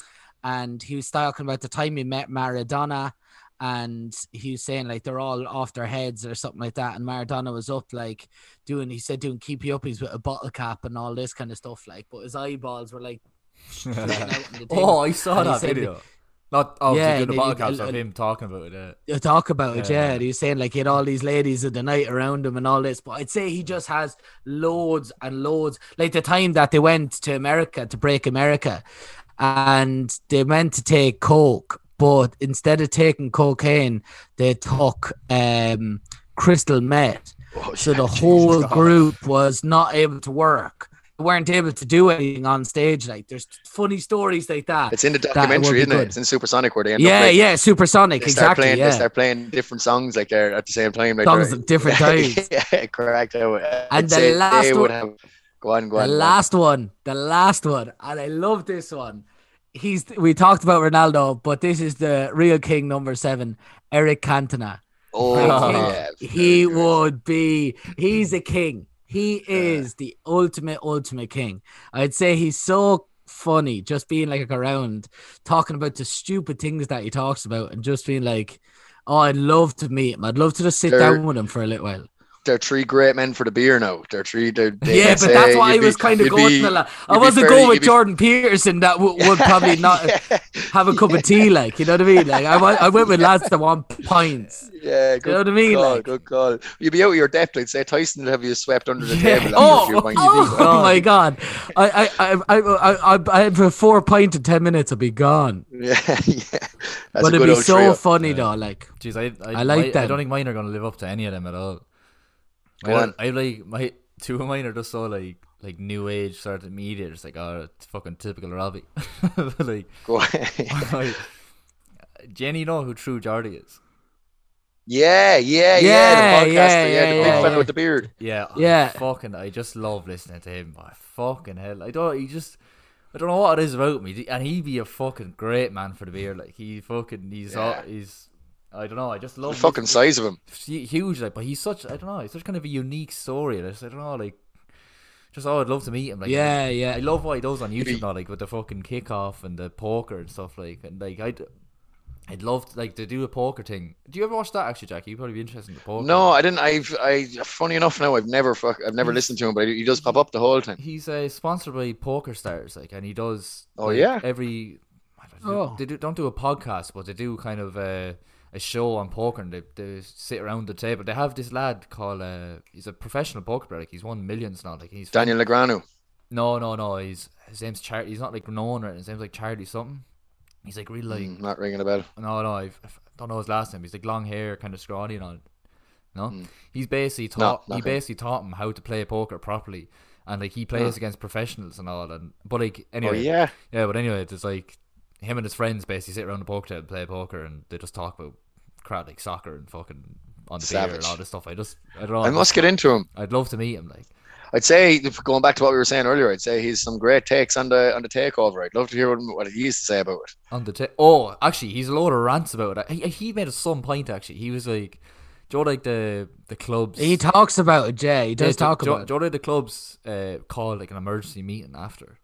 and he was talking about the time he met Maradona. And he was saying like they're all off their heads or something like that. And Maradona was up like doing, he said doing keepy He's with a bottle cap and all this kind of stuff. Like, but his eyeballs were like out in the oh, I saw And that said video. Not obviously Yeah, doing the and bottle caps of him talking about it. You talk about it, yeah. Yeah. And he was saying like he had all these ladies of the night around him and all this, but I'd say he just has loads and loads. Like the time that they went to America to break America, and they meant to take coke, but instead of taking cocaine, they took um crystal meth. Oh, So yeah, the Jesus whole God. group was not able to work. Weren't able to do anything on stage. Like there's funny stories like that. It's in the documentary, isn't it? good. It's in Supersonic where they end yeah, up like, yeah, supersonic, they exactly. playing yeah. they start playing different songs like they're at the same time. Like Songs at different times. yeah, correct. And the last one- have go on, go the on. on. last one, the last one, and I love this one. He's we talked about Ronaldo, but this is the real king number seven, Eric Cantona. Oh, yeah, he would be. He's a king. He uh, is the ultimate, ultimate king. I'd say he's so funny, just being like around, talking about the stupid things that he talks about, and just being like, "Oh, I'd love to meet him. I'd love to just sit There- down with him for a little while." They're three great men for the beer now. They're three. They're, they yeah, but say that's why I was be- kind of going. be- a lot. I wasn't fairly- going with you'd be- Jordan Peterson. That w- would probably not yeah, have a cup of tea. Like you know what I mean? Like I, wa- I went with lads that want pints. yeah, good You know what I mean? call, Like, good call. You'd be out of your depth. I'd say Tyson will have you swept under the Yeah. table. Oh, after a few oh, pints. oh, gone. my god! I I I I I, I for four pints in ten minutes, I'll be gone. yeah, yeah. That's but a it'd good be old so trio. funny Yeah. though. Like Jeez, I, I, I like my- I them. don't think mine are gonna live up to any of them at all. Go Mine on. I like my two of mine are just so like like new age sort of media. It's like oh, it's fucking typical Robbie. like, Go on. I, Jenny, know who True Geordie is? yeah, yeah, yeah. Yeah, The podcaster, yeah, yeah, yeah, the big yeah, fella yeah. with the beard. Yeah, I Yeah. Fucking, I just love listening to him. I fucking hell, I don't. He just. I don't know what it is about me, and he'd be a fucking great man for the beer. Like he fucking, he's all, he's. I don't know. I just love The fucking listening- size of him. huge like but he's such I don't know he's such kind of a unique story I just I don't know like just oh I'd love to meet him like yeah, I yeah. I love what he does on YouTube now like with the fucking kickoff and the poker and stuff like and like I'd I'd love to, like to do a poker thing do you ever watch that actually Jack you'd probably be interested in the poker No, I didn't. I've, I. Funny enough, now I've never, fuck, I've never listened to him, but he does pop up the whole time. he's uh, sponsored by Poker Stars like and he does Oh, like, yeah? every I don't, Oh. they do, don't do a podcast but they do kind of uh, a show on poker and they, they sit around the table they have this lad called uh, he's a professional poker player like he's won millions now like he's Daniel Negreanu. No, no, no. He's his name's Charlie. He's not like known or his name's like Charlie something. He's like really like Mm, not ringing a bell. no, no. I've, I don't know his last name. He's like long hair, kind of scrawny and all. No, Mm. he's basically taught. not he him. basically taught him how to play poker properly, and like he plays Ah. against professionals and all. And but like anyway, Oh yeah. yeah. But anyway, it's like him and his friends basically sit around the poker table and play poker, and they just talk about crap like soccer and fucking on the beer and all this stuff. I just I don't know. I must get into him. I'd love to meet him. Like I'd say, going back to what we were saying earlier, I'd say he's some great takes on the on the takeover. I'd love to hear what, what he used to say about it. On the ta- oh, actually, he's a load of rants about it. He, he made a some point actually. He was like, Joe, like the the clubs. He talks about it, Jay. He does Yeah, talk Joe, about it. Joe, like the clubs uh, called like an emergency meeting after.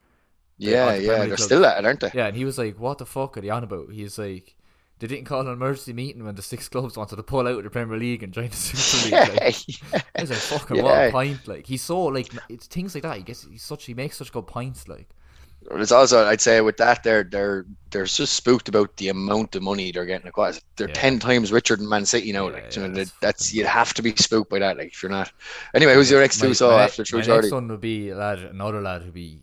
Yeah, the yeah, Premier they're League still at it, aren't they? Yeah, and he was like, "What the fuck are they on about?" He's like, "They didn't call an emergency meeting when the six clubs wanted to pull out of the Premier League and join the Super League." Like, yeah. Was like, "Fucking what a point!" Like he's so like it's things like that. He gets he's such he makes such good points. Like It's also, I'd say, with that, they're they're they're just spooked about the amount of money they're getting. Like, they're Yeah. ten times richer than Man City now. Yeah, like, you yeah, know, that's that's you'd have to be spooked by that. Like, if you're not. Anyway, who's your next two? My- So my- after True Geordie, next one would be a lad, another lad who'd be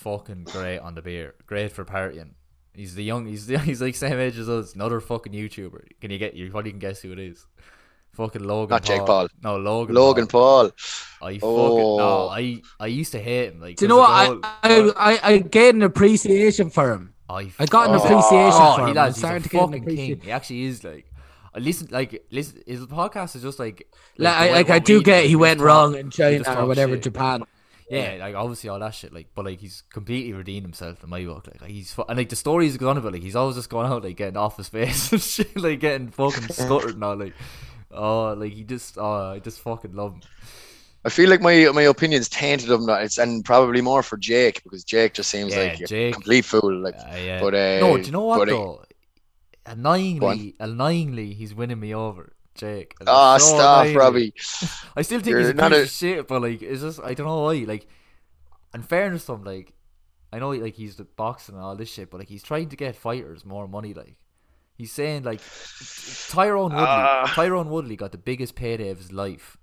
fucking great on the beer, great for partying. He's the young, he's the, he's like same age as us. Another fucking YouTuber. Can you get you? Probably can guess who it is. Fucking Logan. Not Jake Paul. No, Logan. Logan Paul. I fucking Oh. no. I I used to hate him. Like, Do you know what? I, 'cause of whole- I, I, I get an appreciation for him. I, I got an Oh. appreciation oh, for he him. does. He's starting a to get an fucking appreciation. king. He actually is like. I listen, like, listen. His podcast is just like. Like, the I, like I do get he went wrong in we China or whatever, shit. Japan. Yeah, like obviously all that shit, like, but like he's completely redeemed himself in my book. Like he's fu- and like the stories he's gone about, like he's always just going out like getting off his face and shit, like getting fucking scuttered and all. Like, oh, like he just, oh, I just fucking love him. I feel like my my opinion's tainted of him. It's and probably more for Jake because Jake just seems Yeah, like a Jake. complete fool. Like, Uh, yeah. but uh, no, do you know what but, uh, though? Annoyingly, annoyingly, he's winning me over, Jake. And Oh, so stop, annoying. Robbie. I still think You're he's a not piece a- of shit, but like, it's just I don't know why. Like, in fairness to him, like, I know like he's the boxing and all this shit, but like he's trying to get fighters more money. Like, he's saying like Tyron Woodley, Ah. Tyron Woodley got the biggest payday of his life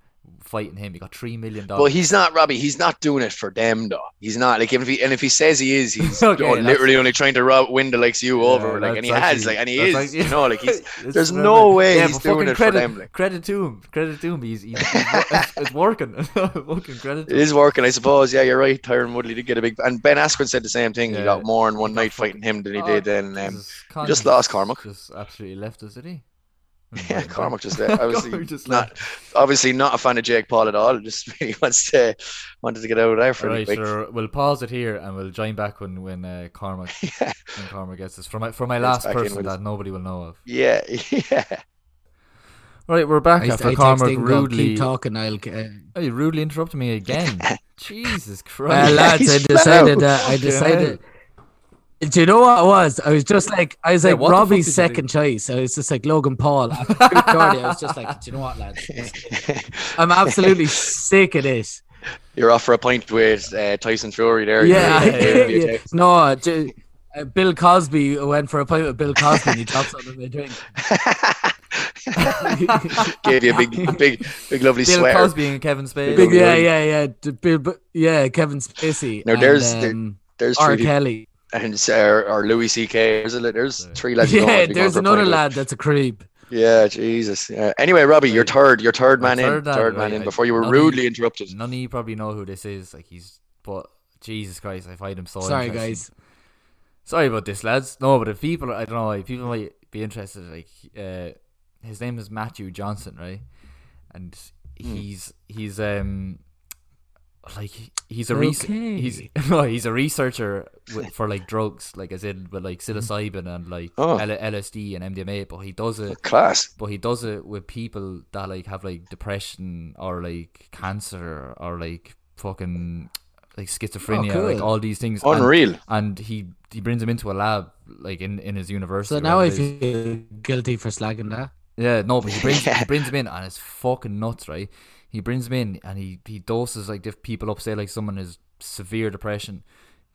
fighting him. He got three million dollars. Well, he's not Robbie. He's not doing it for them though. He's not like if he and if he says he is, he's Okay, oh, literally only trying to rob, win the likes you Yeah, over. Like, and he that's has like, and he is. actually- you know, like he's. There's no way yeah, he's doing it for credit, them. Like, Credit to him. Credit to him. He's, he's, he's it's, it's working. fucking credit. It is working, I suppose. Yeah, you're right. Tyron Woodley did get a big, and Ben Askren said the same thing. He got more in one night fucking- fighting him than he Oh, did. And um, just lost Cormac. Just absolutely left us, did he? Yeah, Cormac just uh, obviously just not left. obviously not a fan of Jake Paul at all. Just really wants to wanted to get out of there All pretty right, quick. sure. We'll pause it here and we'll join back when when uh, Cormac Yeah, when Cormac gets this from my from my last person that us. nobody will know of. yeah, yeah. Right, we're back I, I after text Cormac Ingo, rudely. keep talking. I'll. Uh, Oh, you rudely interrupted me again. Jesus uh, Christ! lads, I decided. Uh, I decided. Do you know what it was? I was just like, I was like what the fuck Robbie's second choice. I was just like Logan Paul. Geordie, I was just like, do you know what, lads? I'm absolutely sick of this. You're off for a pint with uh, Tyson Fury there. Yeah, yeah, yeah. no. ju- uh, Bill Cosby went for a pint with Bill Cosby and he dropped something in my drink. Gave you a big, big, big, lovely swear. Bill sweater. Cosby and Kevin Spade. Big, yeah, Right. yeah, yeah. d- Bill, Bu- yeah, Kevin Spacey. Now, and, there's- there- um, There's R. three, people- Kelly. And or, or Louis C.K. There's, a, there's three lads. Yeah, want to be going there's another pint with. lad that's a creep. Yeah, Jesus. Yeah. Anyway, Robbie, you're Right. third. You're third man in. third lad, Third man right, in. Before you were none rudely you- interrupted. None of you probably know who this is. Like he's, but Jesus Christ, I find him so. Sorry, guys. Sorry about this, lads. No, but if people, I don't know, if people might be interested. Like, uh, his name is Matthew Johnson, right? And Hmm. he's he's um like he's a res- he's no, he's a researcher with, for like drugs, like as in with like hmm. psilocybin and like Oh. L- LSD and MDMA. But he does it Class. but he does it with people that like have like depression or like cancer or like fucking like schizophrenia, Oh, like all these things. Unreal. And, he he brings him into a lab like in, in his university. So now I wherever it is. feel guilty for slagging that. yeah, no, but he brings he brings them in and it's fucking nuts, right? He brings them in and he he doses like diff people up, say like someone has severe depression,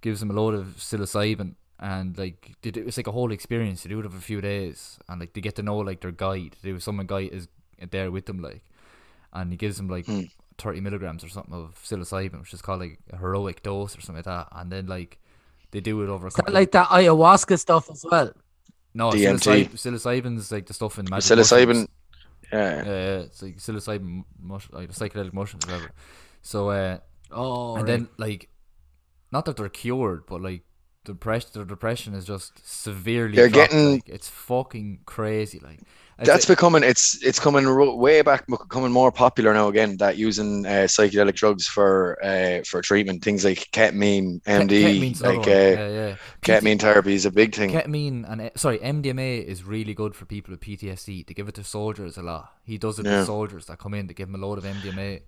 gives them a load of psilocybin. And like they do, it's like a whole experience. They do it over a few days, and like they get to know like their guide. They someone guide is there with them, like, and he gives them like Hmm. 30 milligrams or something of psilocybin, which is called like a heroic dose or something like that. And then like they do it over a Is that couple like that ayahuasca stuff as well? no DMT. psilocyb- psilocybin's like the stuff in magic Psilocybin. mushrooms. Yeah. Yeah, yeah, it's like psilocybin, mush, like psychedelic mushrooms, whatever. So, uh, Oh, and right. then like, not that they're cured, but like depression, their depression is just severely. They're dropped, getting- like, it's fucking crazy. Like That's becoming it's it's coming way back becoming more popular now again that using uh, psychedelic drugs for uh, for treatment things like ketamine Ke- MD another like uh, yeah, yeah. ketamine therapy is a big thing Ketamine and uh, sorry, MDMA is really good for people with PTSD. They give it to soldiers a lot. He does it Yeah. to soldiers that come in. to give them a load of MDMA,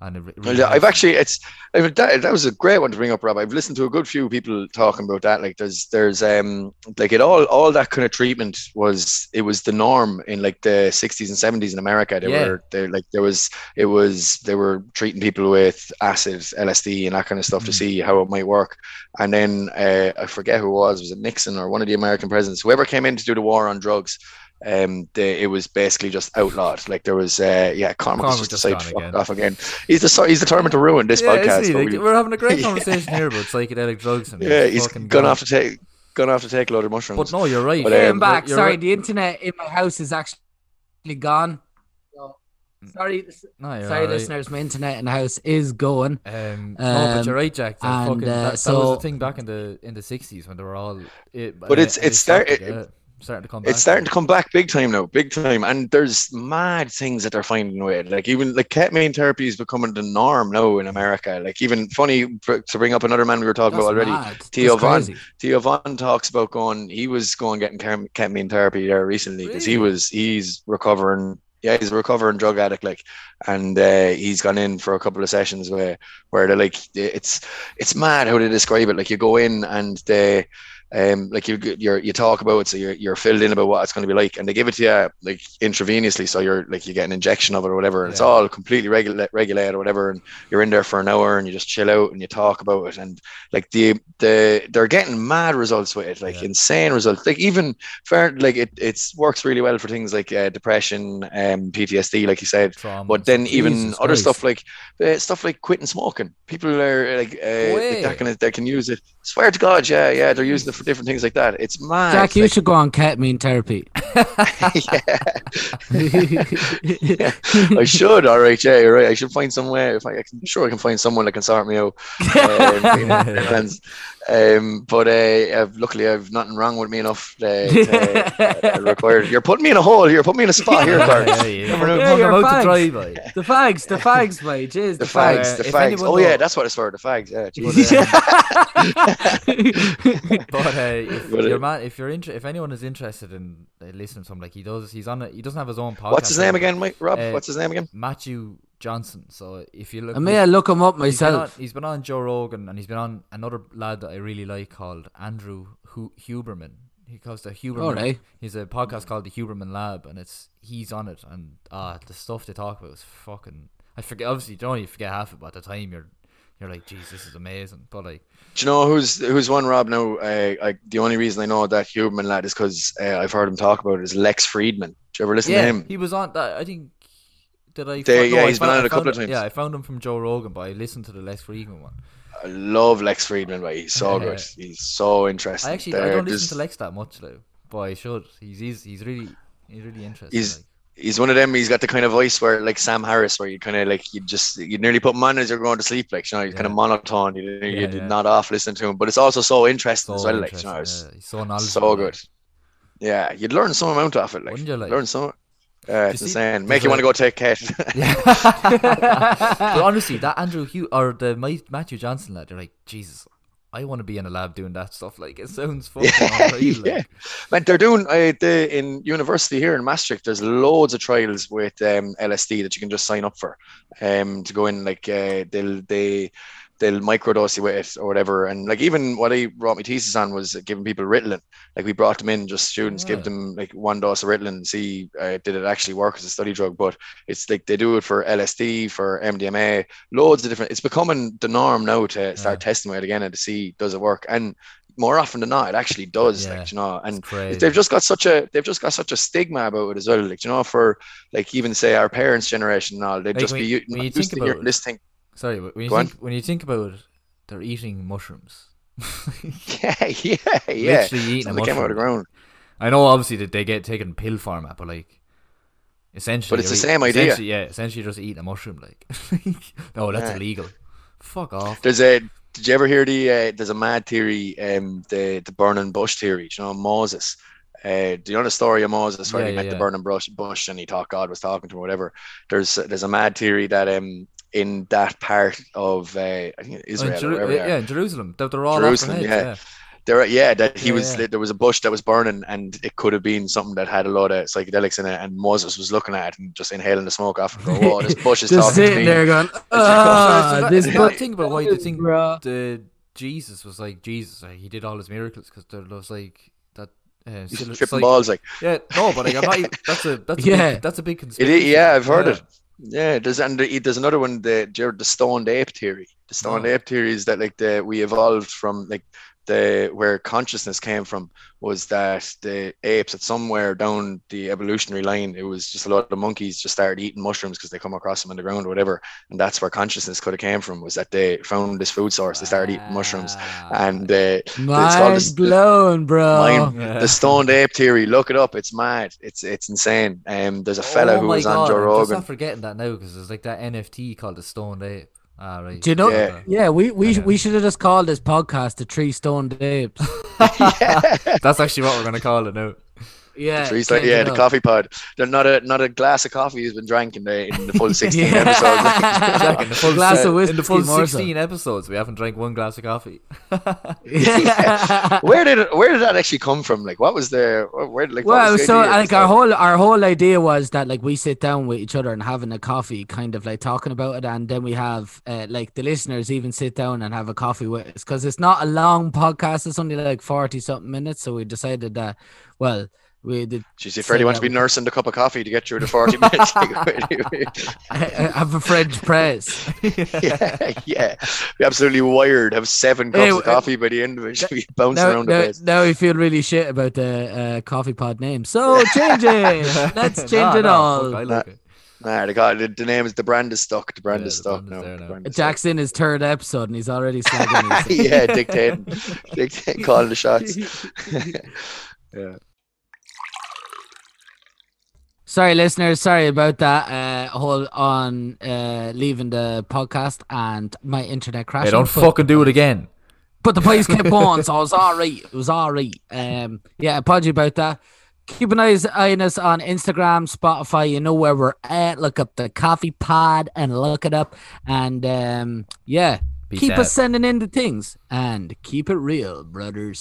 and re- Well, yeah, I've actually it's I mean, that, that was a great one to bring up, Rob. I've listened to a good few people talking about that. Like there's there's um like it all all that kind of treatment was it was the norm in like the 60s and 70s in America. They Yeah. were they like there was it was they were treating people with acid, LSD, and that kind of stuff to Mm. see how it might work. And then uh, I forget who it was. Was it Nixon or one of the American presidents? Whoever came in to do the war on drugs. Um, they, it was basically just outlawed. Like there was, uh, yeah, Cormac Cormac just just decided gone to fuck again. off again. He's the he's determined to ruin this Yeah, podcast. he? Like, we- we're having a great Yeah. conversation here about psychedelic drugs and yeah, he's he's fucking gonna gone. have to take gonna have to take a load of mushrooms. But no, you're right. But, um, I'm back. You're Sorry, right. the internet in my house is actually gone. Sorry, No, sorry, alright. listeners. My internet in the house is going. Um, no, but Um, you're right, Jack. The and, fucking, uh, that, that was so- the thing back in the in the '60s when they were all. It, But it's- it's start- starting, it- yeah, starting to come back. it's starting to come back big time now, big time. And there's mad things that they're finding with. Like even like ketamine therapy is becoming the norm now in America. Like even funny to bring up another man we were talking That's about already. mad. Theo That's Von. crazy. Theo Von talks about going. He was going getting ket- ketamine therapy there recently because he was he's recovering. Yeah, he's a recovering drug addict, like, and uh, he's gone in for a couple of sessions where where they're like, it's it's mad how they describe it. Like you go in and they. Um, like you you you talk about it, so you're you're filled in about what it's going to be like, and they give it to you like intravenously, so you're like you get an injection of it or whatever, and it's all completely regulated regulated or whatever, and you're in there for an hour and you just chill out and you talk about it, and like the the they're getting mad results with it, like Yeah. insane results. Like even fair, like it it's works really well for things like uh, depression, um, PTSD, like you said. But then even Jesus other Christ. stuff like uh, stuff like quitting smoking, people are like, uh, like that can they can use it. Swear to God, yeah, yeah, they're using for different things like that. It's mad. Jack, you like, should go on ketamine therapy. yeah, I should. All right, yeah, you're right. I should find somewhere. If I, I can, sure I can find someone that can sort me out. Um, in Netherlands. um, but uh, I've, luckily, I've nothing wrong with me enough uh, to uh, require. You're putting me in a hole here. Put me in a spot here, yeah, Bart. yeah, yeah. Never know. Yeah, you're fags. drive, like. the fags, the fags, mate. Jeez, The the, fags, Uh, the if fags. anyone Oh yeah, that's what it's for. The fags. Yeah. But, Jesus. fags. But uh, if But, uh, you're man, if you're inter- if anyone is interested in uh, listening to him, like he does, he's on. A, he doesn't have his own podcast. What's his name again, Mike? Rob? Uh, What's his name again? Matthew Johnson. So if you look, I may I look him up he's been, on, myself. he's been on Joe Rogan and he's been on another lad that I really like called Andrew Hu- Huberman. He calls the Huberman. Alright. He's a podcast called the Huberman Lab, and it's he's on it, and ah, the stuff they talk about is fucking. I forget. Obviously, you don't you forget half of it, by the time you're you're like, geez, this is amazing. But like, Do you know who's who's one Rob now? Uh, I, the only reason I know that human lad is because uh, I've heard him talk about it is Lex Fridman. Did you ever listen yeah, to him? he was on that. I think. Did I? They- yeah, I he's been found- on it a couple of times. Yeah, I found him from Joe Rogan, but I listened to the Lex Fridman one. I love Lex Fridman, but he's so good. He's so interesting. I actually There- I don't there's- listen to Lex that much though, but I should. He's he's, he's really he's really interesting. He's- like. He's one of them. He's got the kind of voice where, like Sam Harris, where you kind of like you just you nearly put him on as you're going to sleep. Like you know, he's kind of monotone. You you Yeah, did yeah. not off listening to him, but it's also so interesting as So well. Like you know, it's yeah. He's so knowledgeable. so like. good. Yeah, you'd learn some amount off it. Like, Wouldn't you, like? learn some. Uh, it's insane. Make you want to go take Ket. but honestly, that Andrew Hugh or the Matthew Johnson lad, they're like, Jesus, I want to be in a lab doing that stuff. Like, it sounds fucking Yeah, unreal. yeah. Like. Man, they're doing uh, the, in university here in Maastricht. There's loads of trials with um, LSD that you can just sign up for, um, to go in. Like uh, they'll they they'll microdose you with it or whatever. And like even what I wrote my thesis on was giving people Ritalin. Like we brought them in, just students, Yeah. give them like one dose of Ritalin, and see uh, did it actually work as a study drug. But it's like they do it for LSD, for MDMA, loads of different. It's becoming the norm now to start testing with it again and to see does it work. And more often than not, it actually does. Yeah. Like you know, and they've just got such a they've just got such a stigma about it as well. Like you know, for like even say our parents' generation and all, they'd Like, just when be when you think to about this thing. Sorry, but when you Go on. think when you think about it, they're eating mushrooms. Yeah, yeah, yeah. Literally eating a Something came out of the mushroom. ground. I know obviously that they get taken pill format, but like essentially, But it's the you're same eat- idea. essentially- Yeah, essentially just eating a mushroom. Like, no, that's Yeah. illegal. Fuck off. There's a. Did you ever hear the? Uh, there's a mad theory. Um, the the burning bush theory. You know Moses? Uh, do you know the story of Moses where Yeah, he yeah, met the burning bush, bush and he thought God was talking to him, whatever? There's there's a mad theory that um in that part of uh, I think Oh, in Israel, or Jeru- wherever they are, yeah, in Jerusalem, that they're all Jerusalem, off their heads, yeah. There, yeah, that he Yeah, was yeah. there was a bush that was burning, and it could have been something that had a lot of psychedelics in it. And Moses was looking at it and just inhaling the smoke off. And go, "Whoa, this bush is talking to sitting me." there going, So- so ah, that- this so book. thing about why you think Bruh. the Jesus was like Jesus, like, he did all his miracles because there was like that. Uh, He's tripping psych- balls like Yeah, no, but like, I'm not, that's a that's a Yeah. big, that's a big conspiracy. Is, yeah, I've heard Yeah. it. Yeah, there's and there's another one, the Jared, the stoned ape theory. The stoned Oh. ape theory is that like the we evolved from like the where consciousness came from was that the apes at somewhere down the evolutionary line, it was just a lot of monkeys just started eating mushrooms because they come across them on the ground or whatever, and that's where consciousness could have came from. Was that they found this food source, they started eating mushrooms, and uh, called Mind this- blown, bro. Mind- Yeah. the stoned ape theory. Look it up. It's mad. It's it's insane. Um, there's a fella oh who was God, on Joe Rogan I'm just Rogan. not forgetting that now because there's like that NFT called the Stoned Ape. Ah, right. Do you know? Yeah. Yeah, we we Yeah. we should have just called this podcast the Tree Stoned Apes. That's actually what we're gonna call it now. Yeah, Trees like- yeah, the up. coffee pod. There's not a not a glass of coffee has been drank in the in the full 16 Yeah. episodes. Like, in the full, Glass se- of whiskey in the full more so. 16 episodes, we haven't drank one glass of coffee. Yeah. where did it, where did that actually come from? Like, what was the where like? well, was so idea? like Was our that- whole our whole idea was that like we sit down with each other and having a coffee, kind of like talking about it, and then we have uh, like the listeners even sit down and have a coffee with us because it's not a long podcast; it's only like forty something minutes. So we decided that, well, we did Jeez, you fairly want to be nursing the cup of coffee to get through the 40 minutes. I, have a French press. yeah, yeah. Be absolutely wired. Have seven cups Hey, of coffee by the end of it. Be bouncing Now, around the now, place. now we feel really shit about the uh, coffee pod name. So change it. Let's change Nah, it nah, all. fuck, I like it. Nah, the, guy, the, the name is the brand is stuck. The brand Yeah, is stuck brand is now. there The now. brand is stuck. Jack's in his third episode and he's already slagging yeah, dictating, dictating, calling the shots. yeah. Sorry, listeners. Sorry about that. Uh, hold on, uh, leaving the podcast and my internet crashing. Hey, don't but, fucking do it again. but the place kept going, so it was all right. It was all right. Um, yeah, apology about that. Keep an eye on us on Instagram, Spotify. You know where we're at. Look up the Coffee Pod and look it up. And um, yeah, Peace keep out. us sending in the things and keep it real, brothers.